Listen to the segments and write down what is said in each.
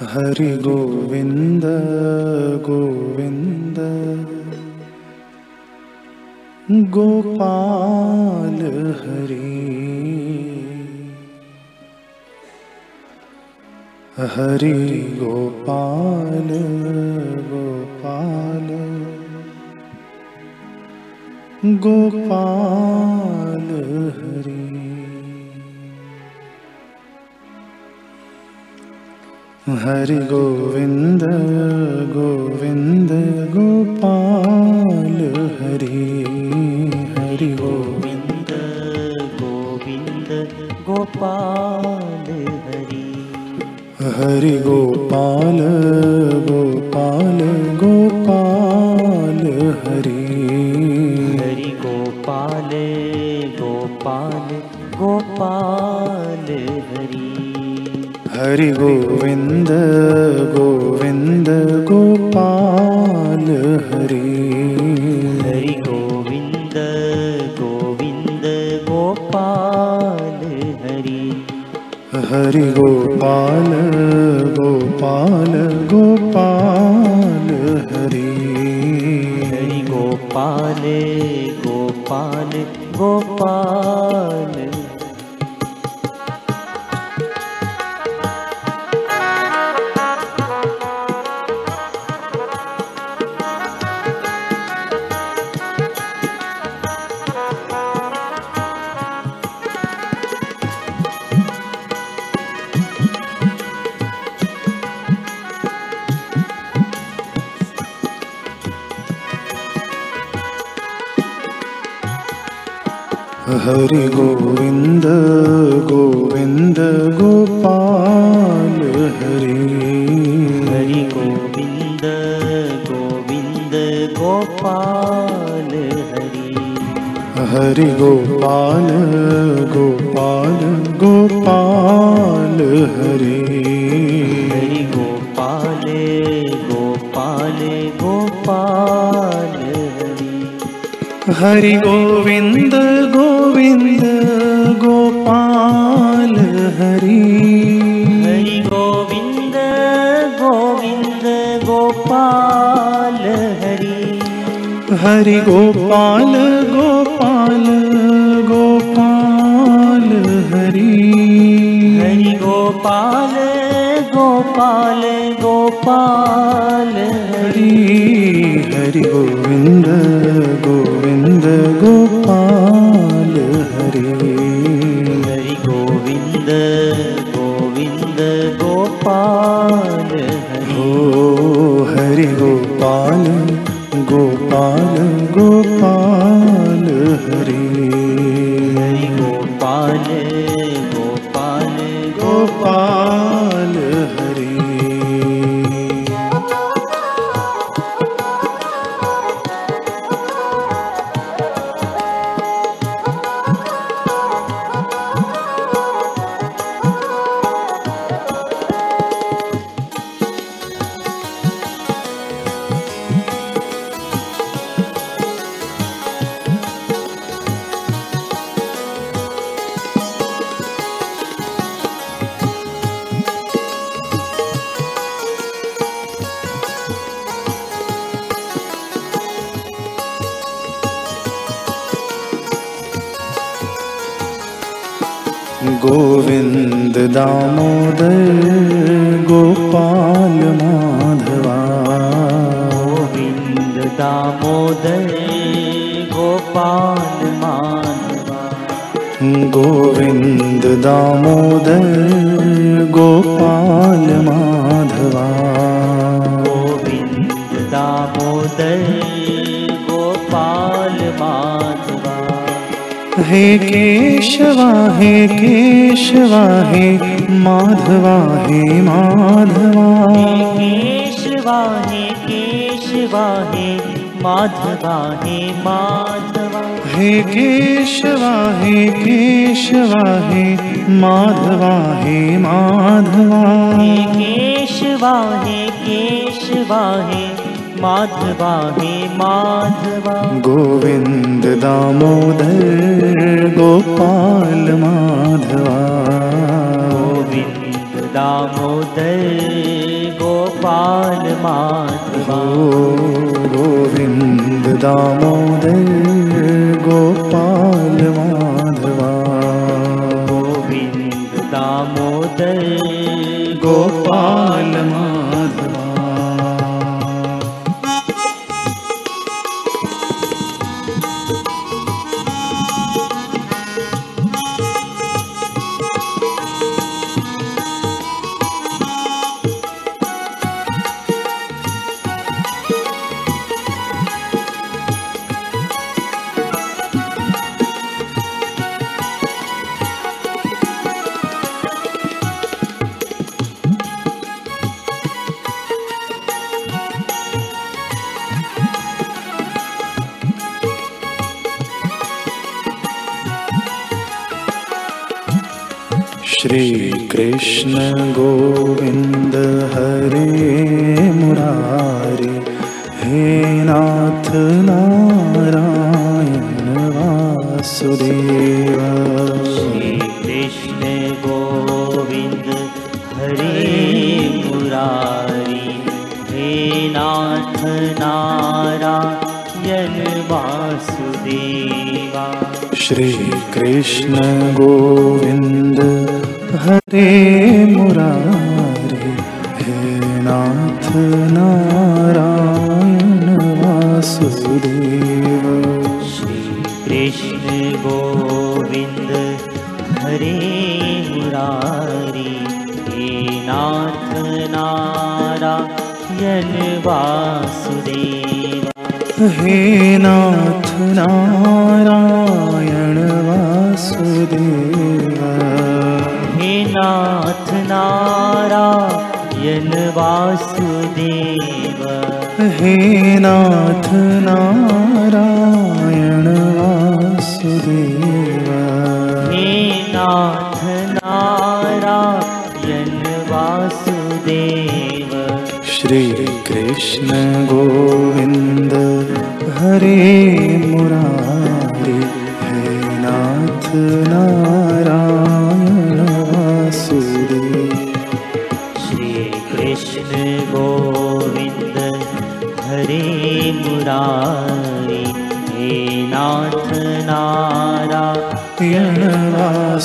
हरि गोविन्द गोविन्द। गोपाल हरि। हरि गोपाल गोपाल। गोपाल हरि हरि गोविन्द गोविन्द गोपाल हरि हरि गोविन्द। गोविन्द गोपाल हरि। हरि गोपाल गोपाल गोपाल हरि। हरि गोपाल गोपाल गोपाल हरि गोविन्द गोविन्द गोपाल हरि। हरि गोविन्द गोविन्द गोपाल हरि। हरि गोपाल गोपाल गोपाल हरि। हरि गोपाल गोपाल गोपाल हरि गोविन्द गोविन्द गोपाल हरि। हरि गोविन्द गोविन्द गोपाल हरि। हरि गोपाल गोपाल गोपाल हरि। हरि गोपाल गोपाल गोपाल हरि गोविन्द गोविन्द गोपाल हरि। हरि गोविन्द गोविन्द गोपाल हरि। हरि गोपाल गोपाल गोपाल हरि। हरि गोपाल गोपाल गोपाल हरि। हरि हरि गोपाल ओ हरि गोपाल गोपाल गोपाल गोविन्द दामोदर गोपाल माधवा गोविन्द दामोदर गोपाल माधवा गोविन्द दामोदर गोपाल माधवा गोविन्द दामोदर हे केशवा हे केशवा हे माधवा हे माधवा। केशवा हे केशवा हे माधवा हे माधवा। हे केशवा हे केशवा हे माधवा हे माधवा। हे केशवा हे केशवा हे माधवा हे माधवा। गोविन्द दामोदर गोपाल माधवा। गोविन्द दामोदर गोपाल माधवा। गोविन्द दामोदर श्रीकृष्ण गोविन्द हरे मुरारि हे नाथ नारायण वासुदेव। श्रीकृष्ण गोविन्द हरे मुरारी हे नाथ नारायण वासुदेवा। श्रीकृष्ण गोविन्द हरे मुरारि हे नाथ नारायण वासुदेव। श्रीकृष्ण गोविन्द हरे मुरारी हे नाथ नारायण वासुदेवा। हे नाथ नारायण वासुदेव नाथ नारायण वासुदेव। हे नाथ नारायण वासुदेव। हे नाथ नारायण वासुदेव। श्रीकृष्ण गोविन्द नारायण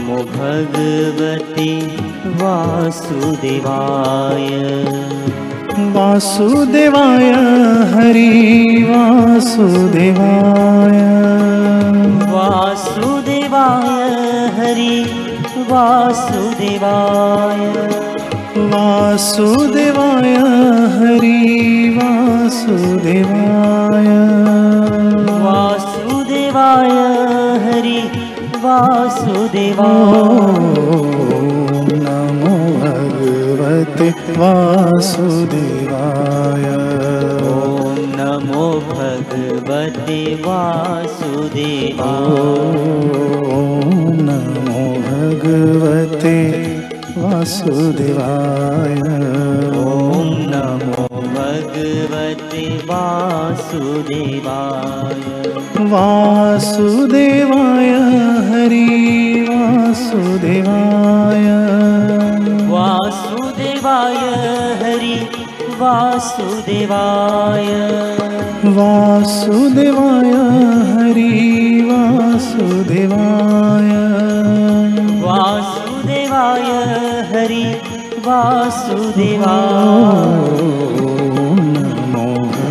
नमो भगवते वासुदेवाय। वासुदेवाय हरि वासुदेवाय। वासुदेवाय हरि वासुदेवाय। वासुदेवाय हरि वासुदेवाय। वासुदेवाय ॐ वासुदेवाय नमो भगवते वासुदेवाय। ॐ नमो भगवते वासुदेवाय। ॐ नमो भगवते वासुदेवाय भगवते वासुदेवाय। वासुदेवाय हरि वासुदेवाय। वासुदेवाय हरि वासुदेवाय। वासुदेवाय हरि वासुदेवाय। वासुदेवाय हरि वासुदेवाय